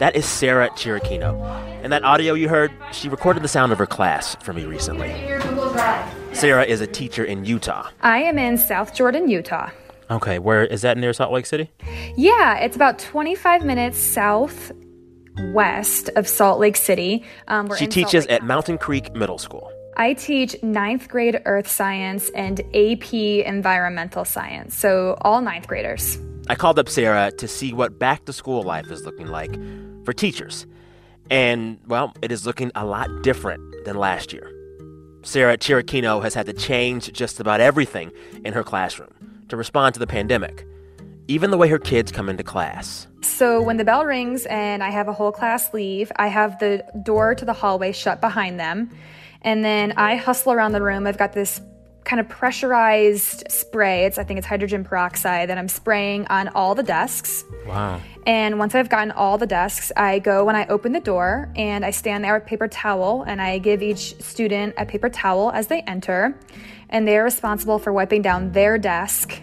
That is Sarah Chiricchino. And that audio you heard, she recorded the sound of her class for me recently. In your Google Drive. Sarah is a teacher in Utah. I am in South Jordan, Utah. Okay, where is that near Salt Lake City? Yeah, it's about 25 minutes south west of Salt Lake City. Um, we're She teaches at. Mountain Creek Middle School. I teach ninth grade earth science and AP environmental science, so all ninth graders. I called up Sarah to see what back to school life is looking like for teachers. And, well, it is looking a lot different than last year. Sarah Chiricchino has had to change just about everything in her classroom to respond to the pandemic, even the way her kids come into class. So when the bell rings and I have a whole class leave, I have the door to the hallway shut behind them. And then I hustle around the room. I've got this kind of pressurized spray. It's I think it's hydrogen peroxide that I'm spraying on all the desks. Wow. And once I've gotten all the desks, I go when I open the door and I stand there with paper towel and I give each student a paper towel as they enter. And they are responsible for wiping down their desk,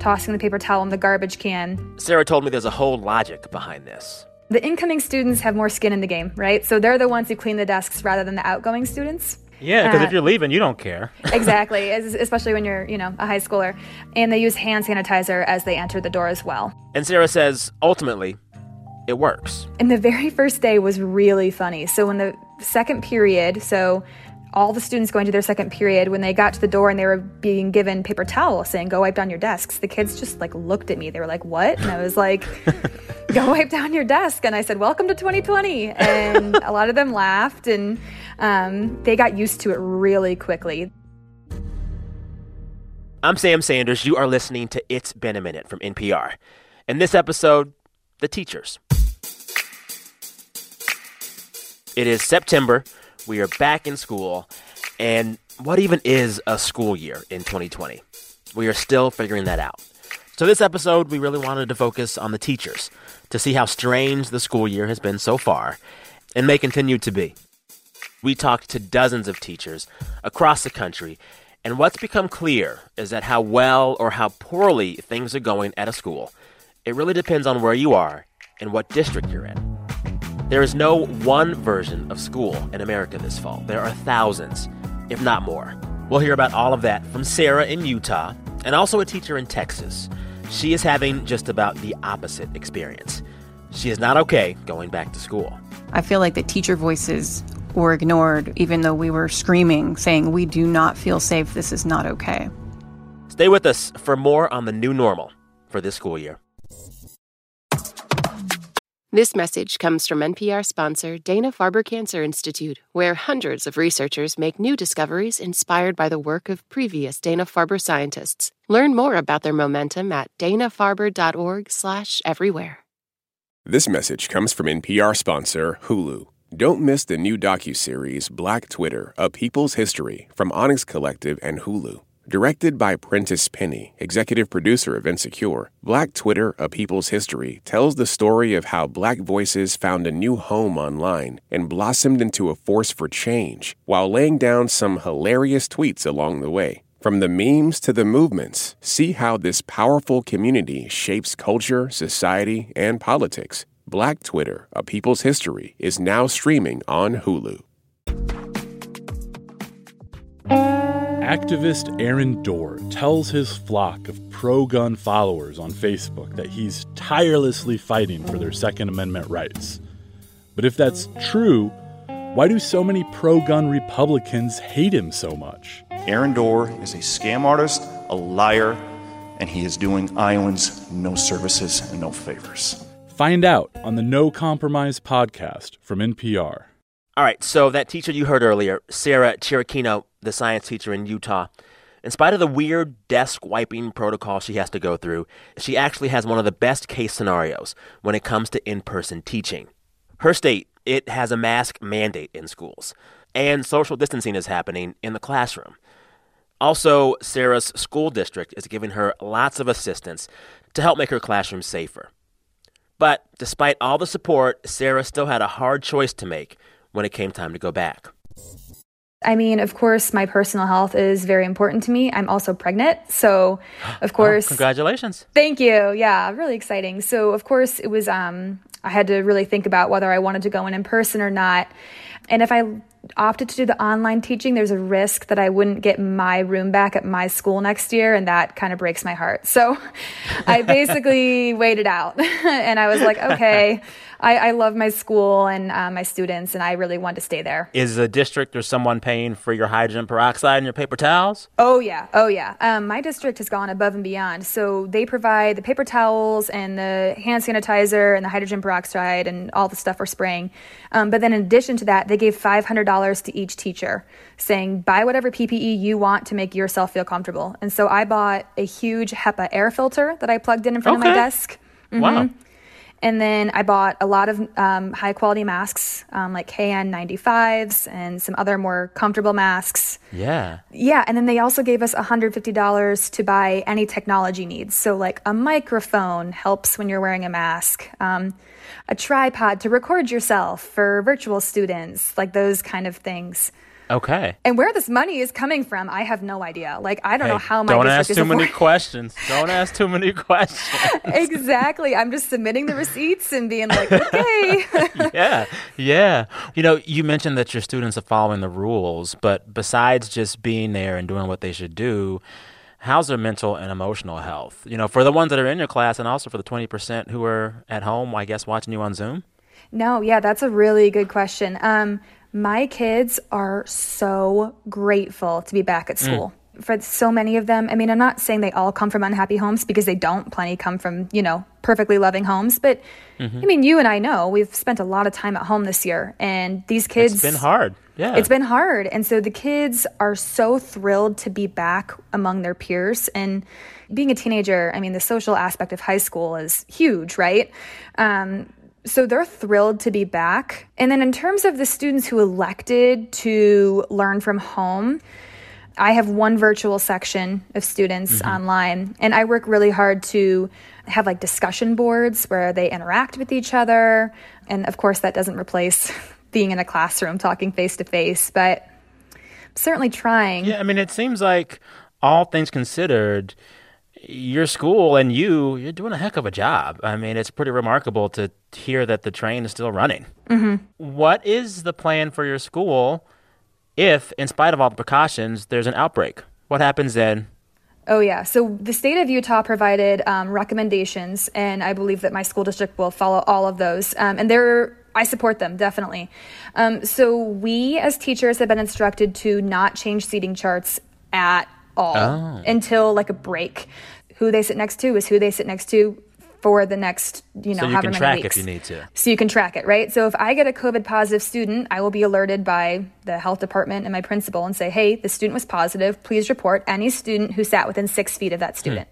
tossing the paper towel in the garbage can, Sarah told me there's a whole logic behind this. the incoming students have more skin in the game, right? So they're the ones who clean the desks rather than the outgoing students. Yeah, because Uh, if you're leaving, you don't care. exactly, especially when you're, you know, a high schooler. And they use hand sanitizer as they enter the door as well. And Sarah says ultimately, it works. And the very first day was really funny. So when the second period, so all the students going to their second period, when they got to the door and they were being given paper towel saying, go wipe down your desks, the kids just like looked at me. They were like, what? And I was like, go wipe down your desk. And I said, welcome to 2020. And a lot of them laughed and um, they got used to it really quickly. I'm Sam Sanders. You are listening to It's Been a Minute from NPR. In this episode, the teachers. It is September. We are back in school. And what even is a school year in 2020? We are still figuring that out. So, this episode, we really wanted to focus on the teachers to see how strange the school year has been so far and may continue to be. We talked to dozens of teachers across the country, and what's become clear is that how well or how poorly things are going at a school, it really depends on where you are and what district you're in. There is no one version of school in America this fall. There are thousands, if not more. We'll hear about all of that from Sarah in Utah and also a teacher in Texas. She is having just about the opposite experience. She is not okay going back to school. I feel like the teacher voices were ignored, even though we were screaming, saying, We do not feel safe. This is not okay. Stay with us for more on the new normal for this school year. This message comes from NPR sponsor Dana Farber Cancer Institute, where hundreds of researchers make new discoveries inspired by the work of previous Dana Farber scientists. Learn more about their momentum at danafarber.org/everywhere. This message comes from NPR sponsor Hulu. Don't miss the new docuseries Black Twitter, A People's History from Onyx Collective and Hulu. Directed by Prentice Penny, executive producer of Insecure, Black Twitter, A People's History tells the story of how black voices found a new home online and blossomed into a force for change while laying down some hilarious tweets along the way. From the memes to the movements, see how this powerful community shapes culture, society, and politics. Black Twitter, A People's History is now streaming on Hulu. Activist Aaron Dorr tells his flock of pro gun followers on Facebook that he's tirelessly fighting for their Second Amendment rights. But if that's true, why do so many pro gun Republicans hate him so much? Aaron Dorr is a scam artist, a liar, and he is doing Iowans no services and no favors. Find out on the No Compromise podcast from NPR. All right, so that teacher you heard earlier, Sarah Chiricchino, the science teacher in Utah, in spite of the weird desk wiping protocol she has to go through, she actually has one of the best case scenarios when it comes to in person teaching. Her state it has a mask mandate in schools, and social distancing is happening in the classroom. Also, Sarah's school district is giving her lots of assistance to help make her classroom safer. But despite all the support, Sarah still had a hard choice to make when it came time to go back. I mean, of course, my personal health is very important to me. I'm also pregnant. So, of course. Oh, congratulations. Thank you. Yeah, really exciting. So, of course, it was, um, I had to really think about whether I wanted to go in in person or not. And if I opted to do the online teaching, there's a risk that I wouldn't get my room back at my school next year, and that kind of breaks my heart. So I basically waited out, and I was like, okay, I, I love my school and uh, my students, and I really want to stay there. Is the district or someone paying for your hydrogen peroxide and your paper towels? Oh yeah, oh yeah. Um, my district has gone above and beyond. So they provide the paper towels and the hand sanitizer and the hydrogen peroxide and all the stuff we're spraying. Um, but then in addition to that, they gave five hundred dollars to each teacher, saying buy whatever PPE you want to make yourself feel comfortable. And so I bought a huge HEPA air filter that I plugged in in front of my desk. Okay. desk. Wow. And then I bought a lot of um, high quality masks, um, like KN95s and some other more comfortable masks. Yeah. Yeah, and then they also gave us $150 to buy any technology needs. So, like a microphone helps when you're wearing a mask, um, a tripod to record yourself for virtual students, like those kind of things. Okay. And where this money is coming from, I have no idea. Like, I don't know how my don't ask too many questions. Don't ask too many questions. exactly. I'm just submitting the receipts and being like, okay. yeah, yeah. You know, you mentioned that your students are following the rules, but besides just being there and doing what they should do, how's their mental and emotional health? You know, for the ones that are in your class and also for the 20% who are at home, I guess, watching you on Zoom? No, yeah, that's a really good question. Um, my kids are so grateful to be back at school. For so many of them, I mean, I'm not saying they all come from unhappy homes because they don't. Plenty come from, you know, perfectly loving homes. But I mean, you and I know we've spent a lot of time at home this year, and these kids. It's been hard. Yeah. It's been hard. And so the kids are so thrilled to be back among their peers. And being a teenager, I mean, the social aspect of high school is huge, right? Um, so they're thrilled to be back. And then in terms of the students who elected to learn from home, I have one virtual section of students mm-hmm. online, and I work really hard to have like discussion boards where they interact with each other. And of course, that doesn't replace being in a classroom talking face to face, but I'm certainly trying. Yeah, I mean, it seems like all things considered, your school and you, you're doing a heck of a job. I mean, it's pretty remarkable to hear that the train is still running. Mm-hmm. is the plan for your school if, in spite of all the precautions, there's an outbreak? What happens then? Oh, yeah. So the state of Utah provided um, recommendations, and I believe that my school district will follow all of those. Um, and they're, I support them, definitely. Um, so we, as teachers, have been instructed to not change seating charts at all oh. until like a break. Who they sit next to is who they sit next to for the next, you know, So you however can many track weeks. if you need to. So you can track it, right? So if I get a COVID positive student, I will be alerted by the health department and my principal and say, hey, the student was positive. Please report any student who sat within six feet of that hmm. student.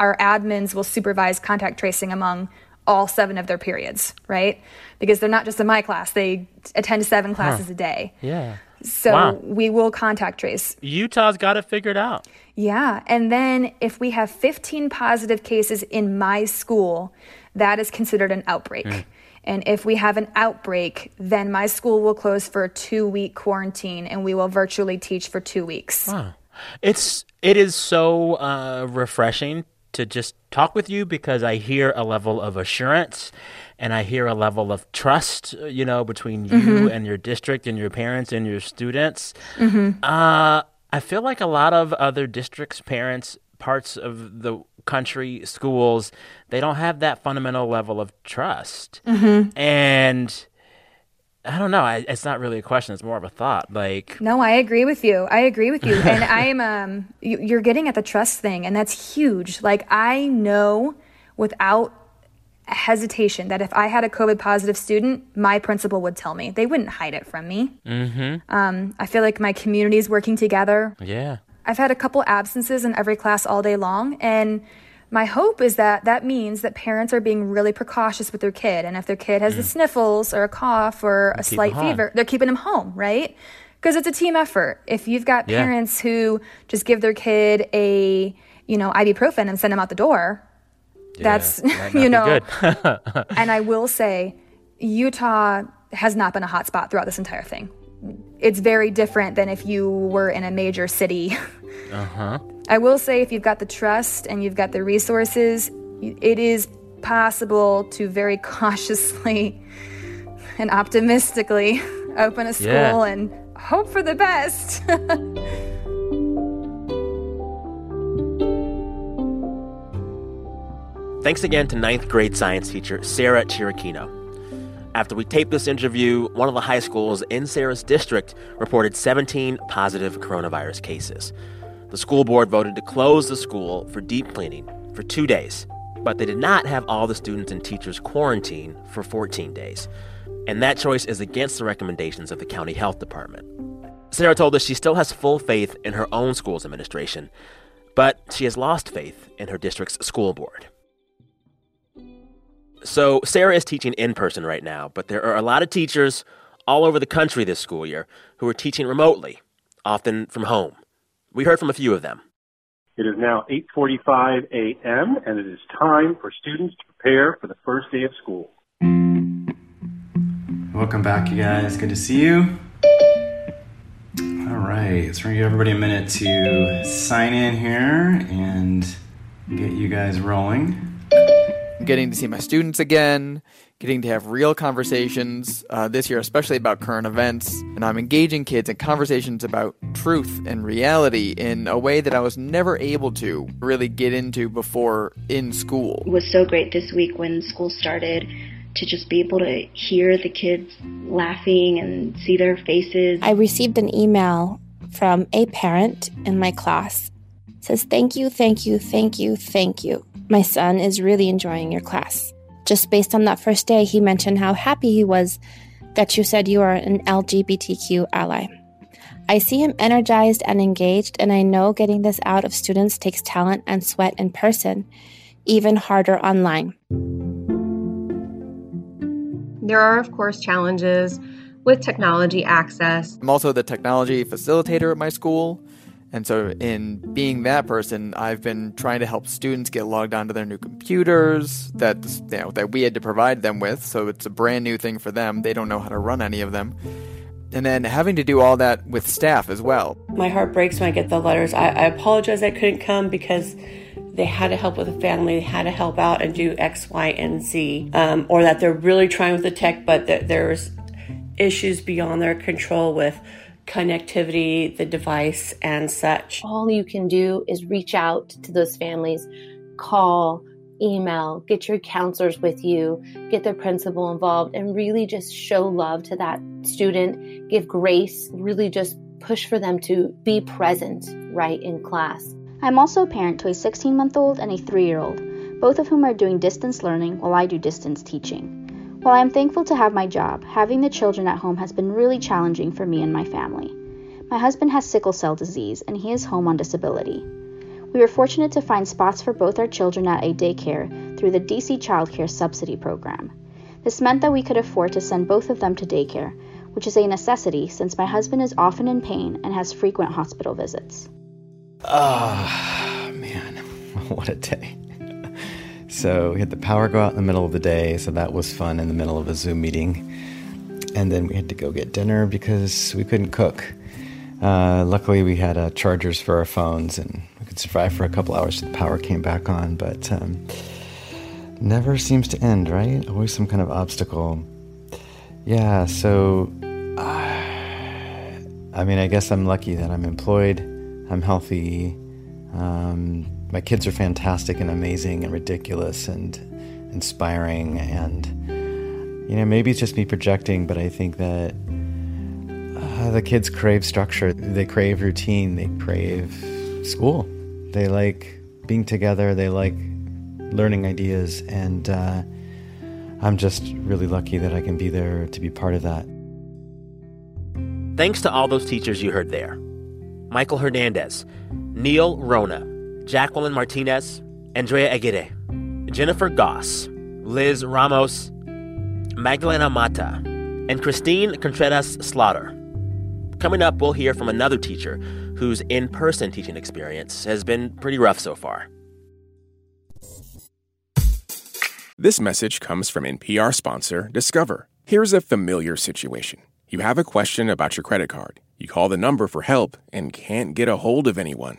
Our admins will supervise contact tracing among all seven of their periods, right? Because they're not just in my class, they attend seven classes a day. Yeah. So Wow. we will contact trace. Utah's got it figured out. Yeah. And then if we have 15 positive cases in my school, that is considered an outbreak. And if we have an outbreak, then my school will close for a two week quarantine and we will virtually teach for two weeks. Wow. It's it is so uh, refreshing to just talk with you because I hear a level of assurance and I hear a level of trust, you know, between you mm-hmm. and your district and your parents and your students. Mm-hmm. Uh, I feel like a lot of other districts, parents, parts of the country, schools, they don't have that fundamental level of trust. Mm-hmm. And I don't know. I, it's not really a question. It's more of a thought. Like, No, I agree with you. I agree with you. And I am, um, you- you're getting at the trust thing, and that's huge. Like, I know without hesitation that if I had a COVID positive student, my principal would tell me. They wouldn't hide it from me. Mm-hmm. Um, I feel like my community is working together. yeah. I've had a couple absences in every class all day long, and my hope is that that means that parents are being really precautious with their kid. And if their kid has the sniffles or a cough or a slight fever, they're keeping them home, right? Because it's a team effort. If you've got Yeah. parents who just give their kid a, you know, ibuprofen and send them out the door, that's, you know, good. and I will say, Utah has not been a hot spot throughout this entire thing. It's very different than if you were in a major city. Uh-huh. I will say, if you've got the trust and you've got the resources, it is possible to very cautiously and optimistically open a school Yeah. and hope for the best. Thanks again to ninth grade science teacher Sarah Chiricchino. After we taped this interview, one of the high schools in Sarah's district reported 17 positive coronavirus cases. The school board voted to close the school for deep cleaning for two days, but they did not have all the students and teachers quarantine for 14 days. And that choice is against the recommendations of the county health department. Sarah told us she still has full faith in her own school's administration, but she has lost faith in her district's school board. So, Sarah is teaching in person right now, but there are a lot of teachers all over the country this school year who are teaching remotely, often from home. We heard from a few of them. It is now 8:45 a.m. and it is time for students to prepare for the first day of school. Welcome back, you guys. Good to see you. All right, so we're gonna give everybody a minute to sign in here and get you guys rolling. getting to see my students again, getting to have real conversations uh, this year, especially about current events. And I'm engaging kids in conversations about truth and reality in a way that I was never able to really get into before in school. It was so great this week when school started to just be able to hear the kids laughing and see their faces. I received an email from a parent in my class. It says thank you, thank you, thank you, thank you. My son is really enjoying your class. Just based on that first day, he mentioned how happy he was that you said you are an LGBTQ ally. I see him energized and engaged, and I know getting this out of students takes talent and sweat in person, even harder online. There are, of course, challenges with technology access. I'm also the technology facilitator at my school. And so, in being that person, I've been trying to help students get logged onto their new computers that you know that we had to provide them with. So it's a brand new thing for them. They don't know how to run any of them. And then having to do all that with staff as well. My heart breaks when I get the letters. I, I apologize I couldn't come because they had to help with the family, they had to help out and do X, Y, and Z, um, or that they're really trying with the tech, but there's issues beyond their control with connectivity, the device, and such. All you can do is reach out to those families, call, email, get your counselors with you, get their principal involved, and really just show love to that student, give grace, really just push for them to be present right in class. I'm also a parent to a 16 month old and a 3 year old, both of whom are doing distance learning while I do distance teaching. While I am thankful to have my job, having the children at home has been really challenging for me and my family. My husband has sickle cell disease and he is home on disability. We were fortunate to find spots for both our children at a daycare through the DC Child Care Subsidy Program. This meant that we could afford to send both of them to daycare, which is a necessity since my husband is often in pain and has frequent hospital visits. Oh, man, what a day. So we had the power go out in the middle of the day, so that was fun in the middle of a Zoom meeting. And then we had to go get dinner because we couldn't cook. Uh, luckily, we had uh, chargers for our phones and we could survive for a couple hours till the power came back on, but um, never seems to end, right? Always some kind of obstacle. Yeah, so I mean, I guess I'm lucky that I'm employed, I'm healthy. Um, my kids are fantastic and amazing and ridiculous and inspiring. And, you know, maybe it's just me projecting, but I think that uh, the kids crave structure, they crave routine, they crave school. They like being together, they like learning ideas. And uh, I'm just really lucky that I can be there to be part of that. Thanks to all those teachers you heard there Michael Hernandez, Neil Rona, Jacqueline Martinez, Andrea Aguirre, Jennifer Goss, Liz Ramos, Magdalena Mata, and Christine Contreras Slaughter. Coming up, we'll hear from another teacher whose in person teaching experience has been pretty rough so far. This message comes from NPR sponsor Discover. Here's a familiar situation. You have a question about your credit card. You call the number for help and can't get a hold of anyone.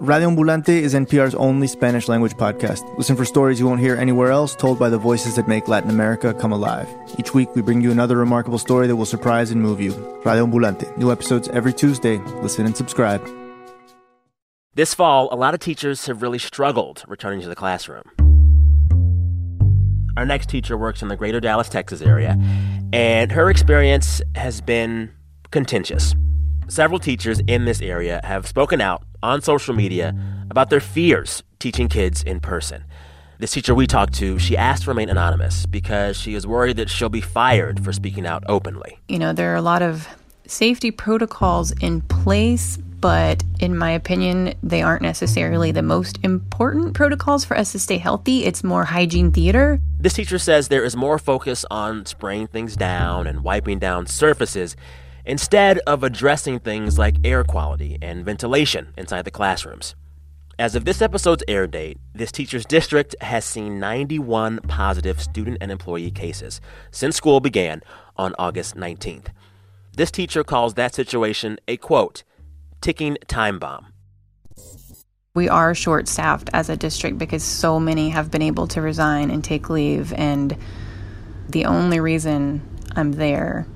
Radio Ambulante is NPR's only Spanish language podcast. Listen for stories you won't hear anywhere else told by the voices that make Latin America come alive. Each week, we bring you another remarkable story that will surprise and move you. Radio Ambulante. New episodes every Tuesday. Listen and subscribe. This fall, a lot of teachers have really struggled returning to the classroom. Our next teacher works in the greater Dallas, Texas area, and her experience has been contentious. Several teachers in this area have spoken out on social media about their fears teaching kids in person. This teacher we talked to, she asked to remain anonymous because she is worried that she'll be fired for speaking out openly. You know, there are a lot of safety protocols in place, but in my opinion, they aren't necessarily the most important protocols for us to stay healthy. It's more hygiene theater. This teacher says there is more focus on spraying things down and wiping down surfaces instead of addressing things like air quality and ventilation inside the classrooms. As of this episode's air date, this teacher's district has seen 91 positive student and employee cases since school began on August 19th. This teacher calls that situation a quote, ticking time bomb. We are short staffed as a district because so many have been able to resign and take leave. And the only reason I'm there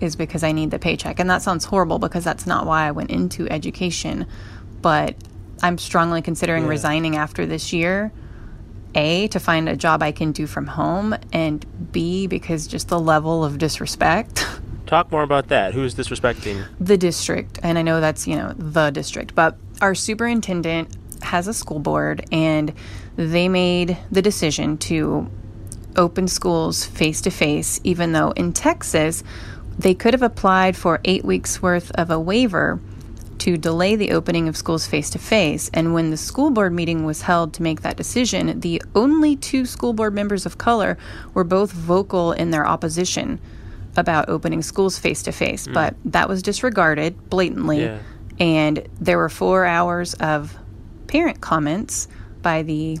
is because I need the paycheck. And that sounds horrible because that's not why I went into education. But I'm strongly considering yeah. resigning after this year. A, to find a job I can do from home, and B, because just the level of disrespect. Talk more about that. Who's disrespecting? The district. And I know that's, you know, the district. But our superintendent has a school board, and they made the decision to open schools face to face, even though in Texas, they could have applied for eight weeks worth of a waiver to delay the opening of schools face to face. And when the school board meeting was held to make that decision, the only two school board members of color were both vocal in their opposition about opening schools face to face. Hmm. But that was disregarded blatantly. Yeah. And there were four hours of parent comments by the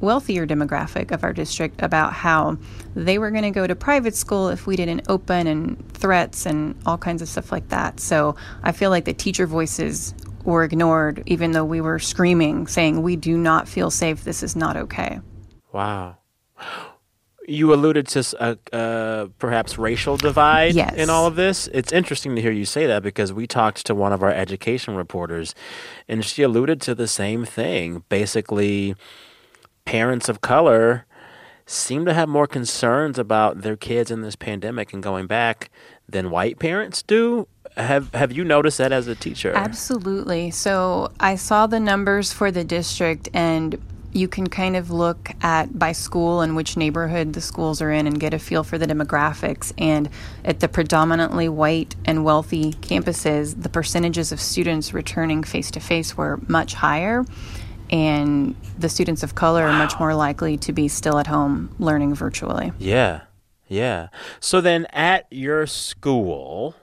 wealthier demographic of our district about how they were going to go to private school if we didn't open and threats and all kinds of stuff like that. So I feel like the teacher voices were ignored, even though we were screaming, saying, We do not feel safe. This is not okay. Wow. You alluded to a uh, perhaps racial divide yes. in all of this. It's interesting to hear you say that because we talked to one of our education reporters, and she alluded to the same thing. Basically, parents of color seem to have more concerns about their kids in this pandemic and going back than white parents do. Have have you noticed that as a teacher? Absolutely. So I saw the numbers for the district and you can kind of look at by school and which neighborhood the schools are in and get a feel for the demographics. And at the predominantly white and wealthy campuses, the percentages of students returning face to face were much higher and the students of color wow. are much more likely to be still at home learning virtually. Yeah. Yeah. So then at your school,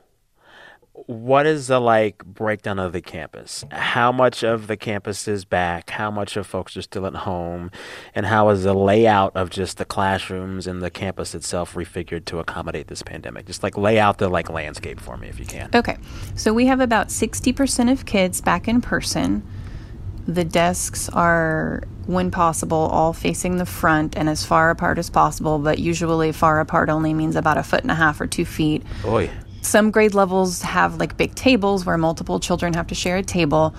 what is the like breakdown of the campus? How much of the campus is back? How much of folks are still at home? And how is the layout of just the classrooms and the campus itself refigured to accommodate this pandemic? Just like lay out the like landscape for me if you can. Okay. So we have about 60% of kids back in person. The desks are, when possible, all facing the front and as far apart as possible, but usually far apart only means about a foot and a half or two feet. Boy. Some grade levels have like big tables where multiple children have to share a table.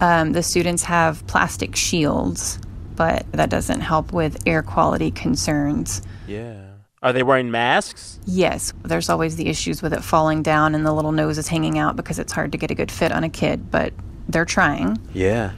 Um, the students have plastic shields, but that doesn't help with air quality concerns. Yeah. Are they wearing masks? Yes, there's always the issues with it falling down and the little nose is hanging out because it's hard to get a good fit on a kid, but they're trying. Yeah.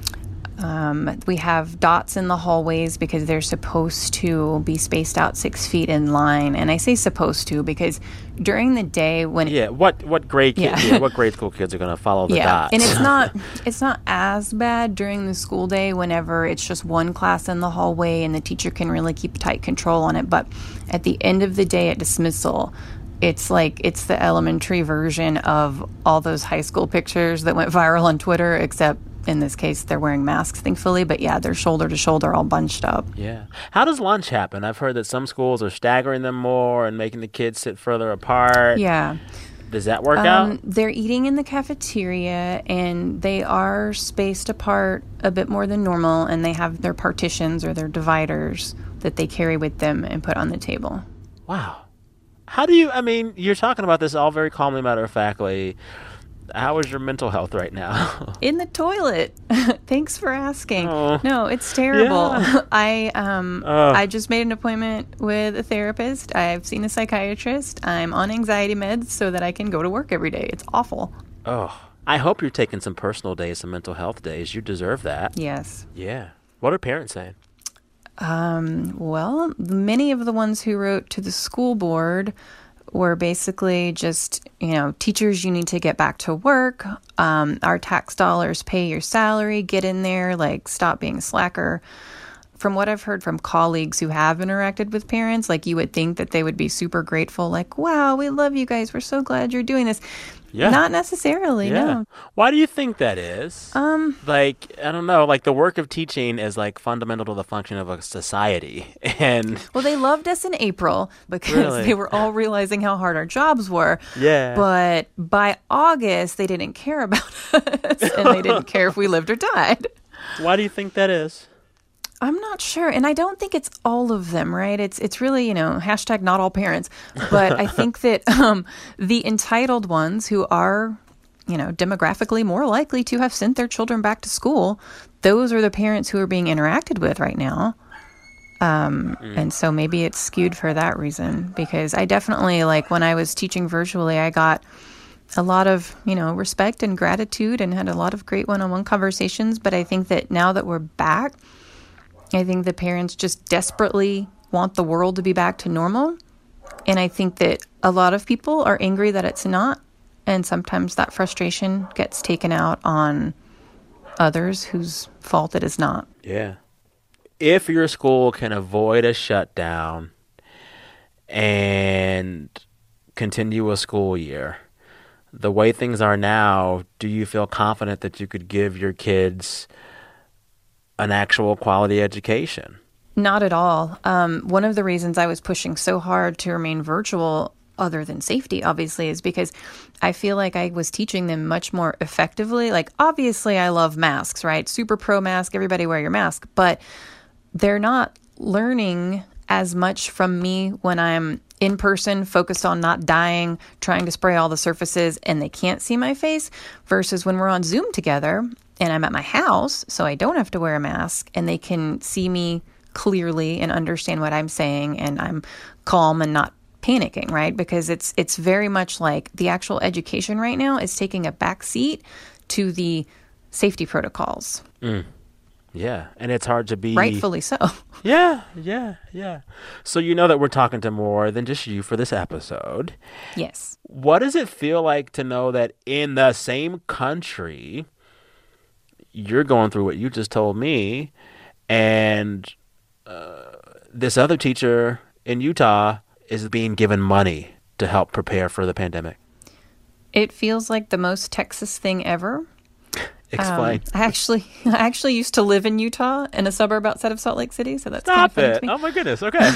Um, we have dots in the hallways because they're supposed to be spaced out six feet in line. And I say supposed to because during the day when Yeah. What what grade kids? Yeah. Yeah. what grade school kids are going to follow the yeah, dots? and it's not it's not as bad during the school day whenever it's just one class in the hallway and the teacher can really keep tight control on it. But at the end of the day at dismissal, it's like it's the elementary version of all those high school pictures that went viral on Twitter, except in this case they're wearing masks, thankfully. But yeah, they're shoulder to shoulder, all bunched up. Yeah. How does lunch happen? I've heard that some schools are staggering them more and making the kids sit further apart. Yeah. Does that work Um, out? They're eating in the cafeteria and they are spaced apart a bit more than normal, and they have their partitions or their dividers that they carry with them and put on the table. Wow. How do you? I mean, you're talking about this all very calmly, matter of factly. How is your mental health right now? In the toilet. Thanks for asking. Oh. No, it's terrible. Yeah. I um Oh. I just made an appointment with a therapist. I've seen a psychiatrist. I'm on anxiety meds so that I can go to work every day. It's awful. oh, I hope you're taking some personal days, some mental health days. You deserve that. Yes. Yeah. What are parents saying? Um, well, many of the ones who wrote to the school board were basically just, you know, teachers, you need to get back to work. Um, our tax dollars pay your salary. Get in there, like, stop being a slacker. From what I've heard from colleagues who have interacted with parents, like, you would think that they would be super grateful, like, wow, we love you guys. We're so glad you're doing this. Yeah. Not necessarily, yeah. no. Why do you think that is? Um, like I don't know. Like the work of teaching is like fundamental to the function of a society, and Well, they loved us in April because Really? they were all realizing how hard our jobs were. Yeah. But by August, they didn't care about us and they didn't care if we lived or died. why do you think that is? I'm not sure, and I don't think it's all of them, right? It's it's really you know hashtag not all parents, but I think that um, the entitled ones who are you know demographically more likely to have sent their children back to school, those are the parents who are being interacted with right now. Um, and so maybe it's skewed for that reason because I definitely like when I was teaching virtually, I got a lot of you know respect and gratitude and had a lot of great one-on-one conversations. But I think that now that we're back. I think the parents just desperately want the world to be back to normal. And I think that a lot of people are angry that it's not. And sometimes that frustration gets taken out on others whose fault it is not. Yeah. If your school can avoid a shutdown and continue a school year, the way things are now, do you feel confident that you could give your kids an actual quality education? Not at all. Um, one of the reasons I was pushing so hard to remain virtual, other than safety, obviously, is because I feel like I was teaching them much more effectively. Like, obviously, I love masks, right? Super pro mask, everybody wear your mask, but they're not learning as much from me when I'm in person, focused on not dying, trying to spray all the surfaces, and they can't see my face, versus when we're on Zoom together and I'm at my house, so I don't have to wear a mask, and they can see me clearly and understand what I'm saying, and I'm calm and not panicking, right? Because it's it's very much like the actual education right now is taking a back seat to the safety protocols. Mm. Yeah, and it's hard to be Rightfully so. Yeah, yeah, yeah. So you know that we're talking to more than just you for this episode. Yes. What does it feel like to know that in the same country you're going through what you just told me and uh, this other teacher in Utah is being given money to help prepare for the pandemic? It feels like the most Texas thing ever. Explain. Um, I actually, I actually used to live in Utah in a suburb outside of Salt Lake City, so that's Stop kind of it. funny to me. Oh my goodness. Okay.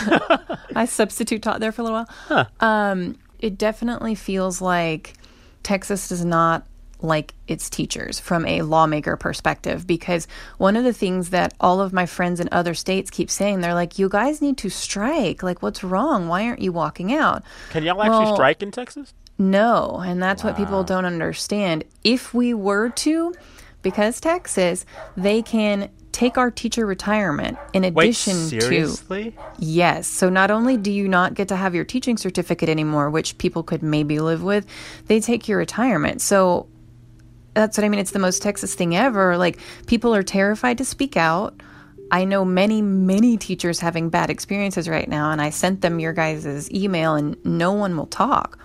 I substitute taught there for a little while. Um, it definitely feels like Texas does not like its teachers from a lawmaker perspective because one of the things that all of my friends in other states keep saying they're like you guys need to strike like what's wrong why aren't you walking out Can y'all actually strike in Texas? no, and that's what people don't understand. If we were to, because Texas, they can take our teacher retirement in Wait, addition seriously? to. Yes. So not only do you not get to have your teaching certificate anymore, which people could maybe live with, they take your retirement. So that's what I mean. It's the most Texas thing ever. Like people are terrified to speak out. I know many, many teachers having bad experiences right now, and I sent them your guys' email, and no one will talk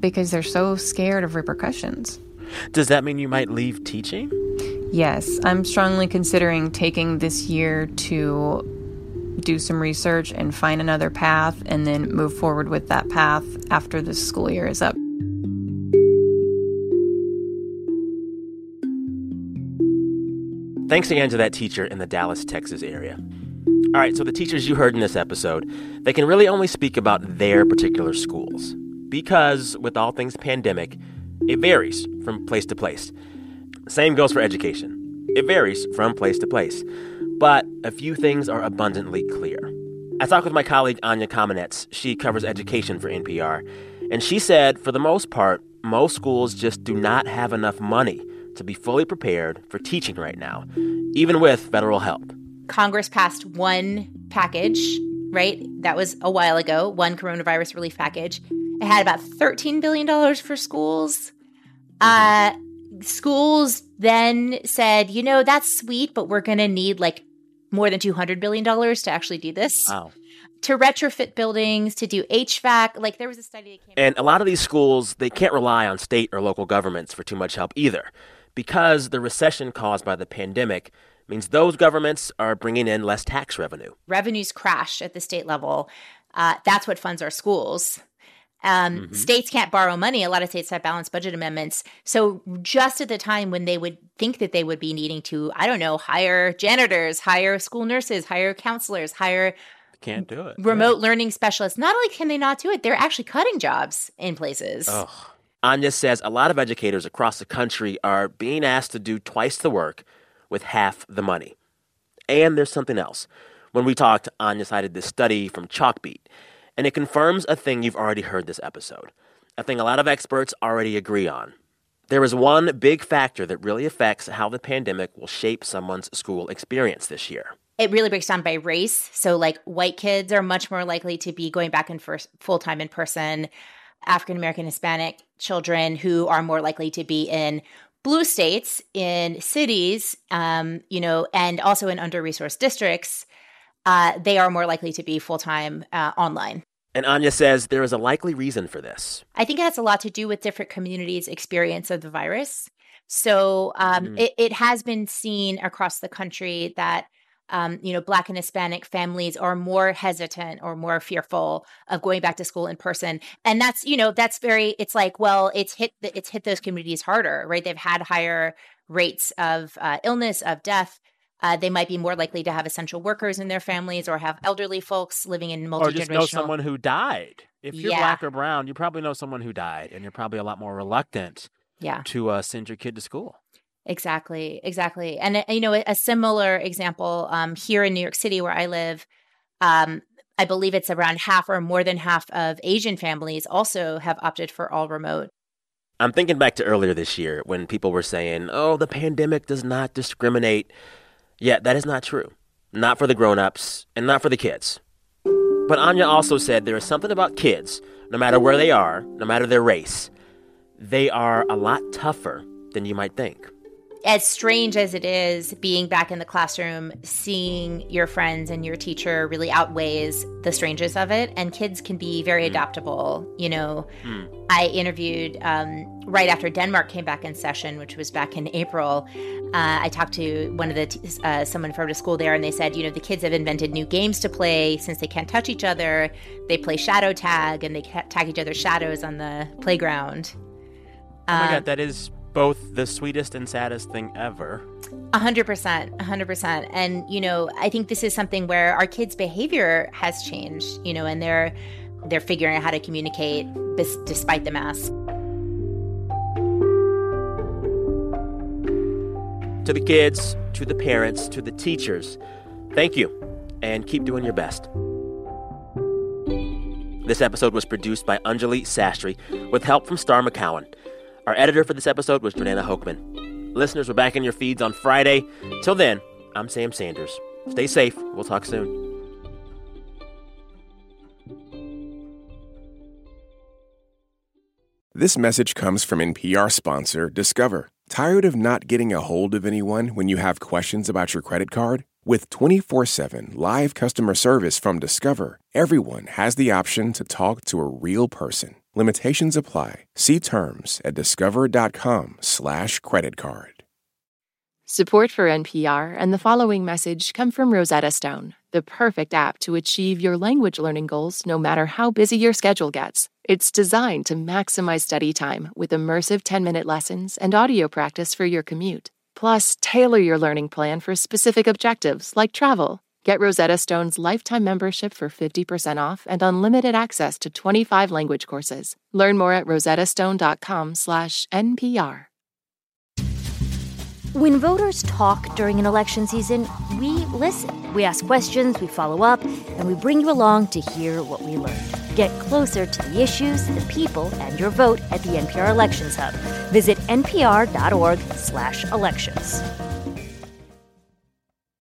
because they're so scared of repercussions. Does that mean you might leave teaching? Yes, I'm strongly considering taking this year to do some research and find another path and then move forward with that path after this school year is up. Thanks again to that teacher in the Dallas, Texas area. All right, so the teachers you heard in this episode, they can really only speak about their particular schools because with all things pandemic, it varies from place to place. Same goes for education. It varies from place to place. But a few things are abundantly clear. I talked with my colleague Anya Kamenetz. She covers education for NPR, and she said for the most part, most schools just do not have enough money to be fully prepared for teaching right now, even with federal help. Congress passed one package, right? That was a while ago, one coronavirus relief package. It had about $13 billion for schools. Uh, schools then said, you know, that's sweet, but we're going to need like more than $200 billion to actually do this. Wow. To retrofit buildings, to do HVAC. Like there was a study that came And a lot of these schools, they can't rely on state or local governments for too much help either, because the recession caused by the pandemic means those governments are bringing in less tax revenue. revenues crash at the state level. Uh, that's what funds our schools. Um, States can't borrow money. A lot of states have balanced budget amendments. So, just at the time when they would think that they would be needing to, I don't know, hire janitors, hire school nurses, hire counselors, hire Can't do it. remote learning specialists, not only can they not do it, they're actually cutting jobs in places. Anya says a lot of educators across the country are being asked to do twice the work with half the money. And there's something else. When we talked, Anya cited this study from Chalkbeat, and it confirms a thing you've already heard this episode, a thing a lot of experts already agree on. There is one big factor that really affects how the pandemic will shape someone's school experience this year. it really breaks down by race. So, like, white kids are much more likely to be going back in first full time in person. African American, Hispanic children who are more likely to be in blue states, in cities, um, you know, and also in under resourced districts, uh, they are more likely to be full time uh, online. And Anya says there is a likely reason for this. I think it has a lot to do with different communities' experience of the virus. So um, Mm. it, it has been seen across the country that um, you know Black and Hispanic families are more hesitant or more fearful of going back to school in person, and that's you know that's very. It's like well, it's hit the, it's hit those communities harder, right? They've had higher rates of uh, illness, of death. Uh, they might be more likely to have essential workers in their families or have elderly folks living in multi Or just know someone who died. If you're Yeah. black or brown, you probably know someone who died, and you're probably a lot more reluctant Yeah. to uh, send your kid to school. Exactly, exactly. And uh, you know, a, a similar example um, here in New York City, where I live, um, I believe it's around half or more than half of Asian families also have opted for all remote. I'm thinking back to earlier this year when people were saying, oh, the pandemic does not discriminate. Yeah, that is not true. Not for the grown-ups and not for the kids. But Anya also said there is something about kids, no matter where they are, no matter their race, they are a lot tougher than you might think. As strange as it is, being back in the classroom, seeing your friends and your teacher really outweighs the strangeness of it. And kids can be very adaptable. You know, I interviewed um, right after Denmark came back in session, which was back in April. Uh, I talked to one of the t- uh, someone from a school there, and they said, you know, the kids have invented new games to play since they can't touch each other. They play shadow tag, and they ca- tag each other's shadows on the playground. Oh my Um, god, that is both the sweetest and saddest thing ever. A hundred percent, a hundred percent. And you know, I think this is something where our kids' behavior has changed. You know, and they're they're figuring out how to communicate bis- despite the mask. To the kids, to the parents, to the teachers, thank you, and keep doing your best. This episode was produced by Anjali Sastry with help from Star McCowan. Our editor for this episode was Jordana Hochman. Listeners, we're back in your feeds on Friday. Till then, I'm Sam Sanders. Stay safe. We'll talk soon. This message comes from NPR sponsor Discover. Tired of not getting a hold of anyone when you have questions about your credit card? With 24 7 live customer service from Discover, everyone has the option to talk to a real person. Limitations apply. See terms at discover.com/slash credit card. Support for NPR and the following message come from Rosetta Stone, the perfect app to achieve your language learning goals no matter how busy your schedule gets. It's designed to maximize study time with immersive 10 minute lessons and audio practice for your commute. Plus, tailor your learning plan for specific objectives like travel. Get Rosetta Stone's lifetime membership for 50% off and unlimited access to 25 language courses. Learn more at rosettastone.com/npr. When voters talk during an election season, we listen. We ask questions, we follow up, and we bring you along to hear what we learned. Get closer to the issues, the people, and your vote at the NPR Elections Hub. Visit npr.org/elections.